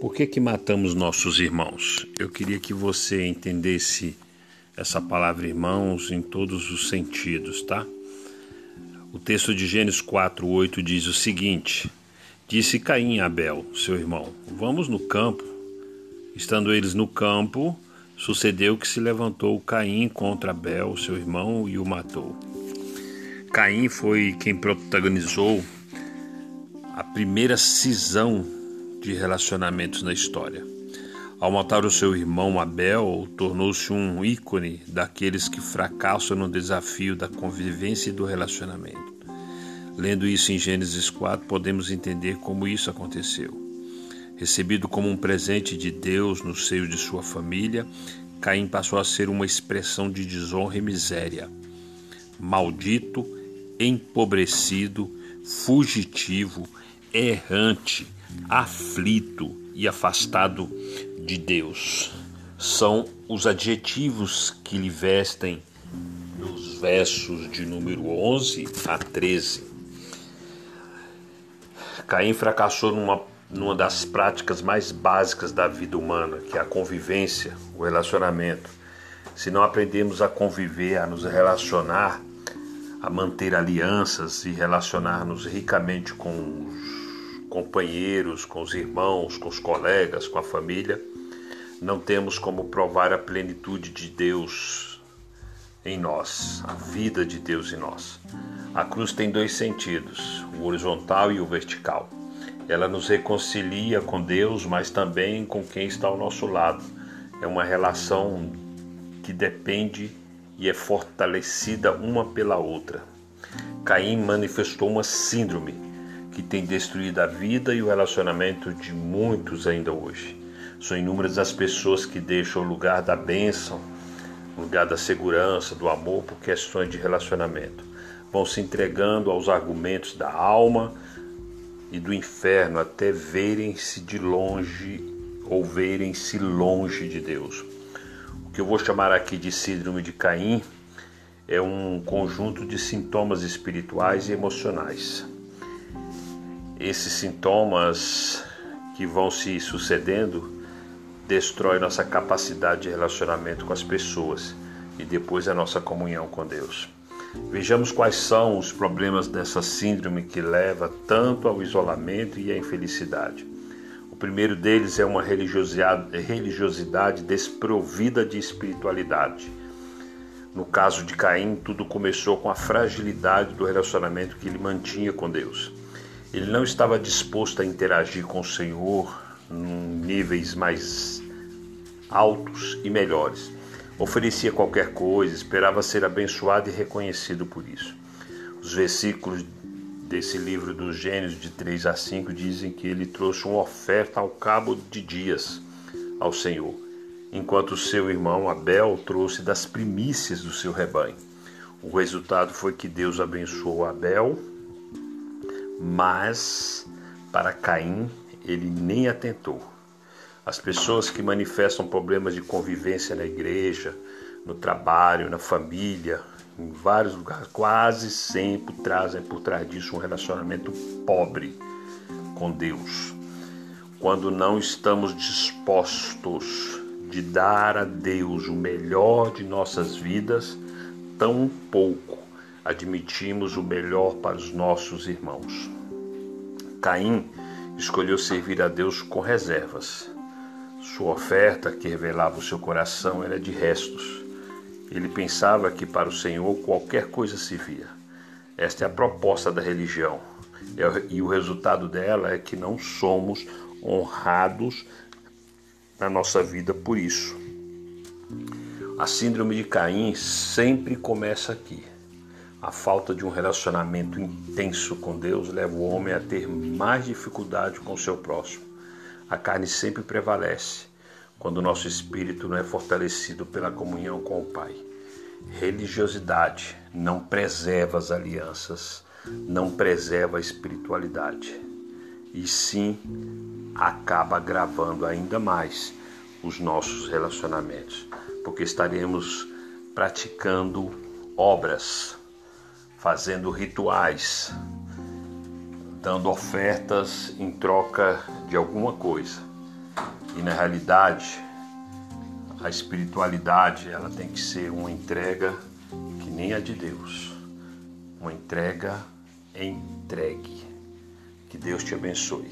Por que, que matamos nossos irmãos? Eu queria que você entendesse essa palavra irmãos em todos os sentidos, tá? O texto de Gênesis 4:8 diz o seguinte: Disse Caim a Abel, seu irmão: Vamos no campo. Estando eles no campo, sucedeu que se levantou Caim contra Abel, seu irmão, e o matou. Caim foi quem protagonizou a primeira cisão de relacionamentos na história. Ao matar o seu irmão Abel, tornou-se um ícone daqueles que fracassam no desafio da convivência e do relacionamento. Lendo isso em Gênesis 4, podemos entender como isso aconteceu. Recebido como um presente de Deus no seio de sua família, Caim passou a ser uma expressão de desonra e miséria. Maldito, empobrecido, fugitivo, errante, aflito e afastado de Deus. São os adjetivos que lhe vestem nos versos de número 11 a 13. Caim fracassou numa, numa das práticas mais básicas da vida humana, que é a convivência, o relacionamento. Se não aprendemos a conviver, a nos relacionar, a manter alianças e relacionar-nos ricamente com os companheiros, com os irmãos, com os colegas, com a família, não temos como provar a plenitude de Deus em nós, a vida de Deus em nós. A cruz tem dois sentidos, o horizontal e o vertical. Ela nos reconcilia com Deus, mas também com quem está ao nosso lado. É uma relação que depende e é fortalecida uma pela outra. Caim manifestou uma síndrome que tem destruído a vida e o relacionamento de muitos ainda hoje. São inúmeras as pessoas que deixam o lugar da bênção, lugar da segurança, do amor por questões de relacionamento. Vão se entregando aos argumentos da alma e do inferno até verem-se de longe ou verem-se longe de Deus. O que eu vou chamar aqui de síndrome de Caim é um conjunto de sintomas espirituais e emocionais esses sintomas que vão se sucedendo destrói nossa capacidade de relacionamento com as pessoas e depois a nossa comunhão com Deus. Vejamos quais são os problemas dessa síndrome que leva tanto ao isolamento e à infelicidade. O primeiro deles é uma religiosidade, desprovida de espiritualidade. No caso de Caim, tudo começou com a fragilidade do relacionamento que ele mantinha com Deus. Ele não estava disposto a interagir com o Senhor em níveis mais altos e melhores. Oferecia qualquer coisa, esperava ser abençoado e reconhecido por isso. Os versículos desse livro dos Gênios, de 3 a 5, dizem que ele trouxe uma oferta ao cabo de dias ao Senhor, enquanto seu irmão Abel trouxe das primícias do seu rebanho. O resultado foi que Deus abençoou Abel mas para Caim ele nem atentou. As pessoas que manifestam problemas de convivência na igreja, no trabalho, na família, em vários lugares, quase sempre trazem por trás disso um relacionamento pobre com Deus. Quando não estamos dispostos de dar a Deus o melhor de nossas vidas, tão pouco admitimos o melhor para os nossos irmãos. Caim escolheu servir a Deus com reservas. Sua oferta, que revelava o seu coração, era de restos. Ele pensava que para o Senhor qualquer coisa servia. Esta é a proposta da religião. É e o resultado dela é que não somos honrados na nossa vida por isso. A síndrome de Caim sempre começa aqui. A falta de um relacionamento intenso com Deus leva o homem a ter mais dificuldade com o seu próximo. A carne sempre prevalece quando o nosso espírito não é fortalecido pela comunhão com o Pai. Religiosidade não preserva as alianças, não preserva a espiritualidade, e sim acaba agravando ainda mais os nossos relacionamentos, porque estaremos praticando obras fazendo rituais, dando ofertas em troca de alguma coisa. E na realidade, a espiritualidade ela tem que ser uma entrega que nem a de Deus, uma entrega entregue. Que Deus te abençoe.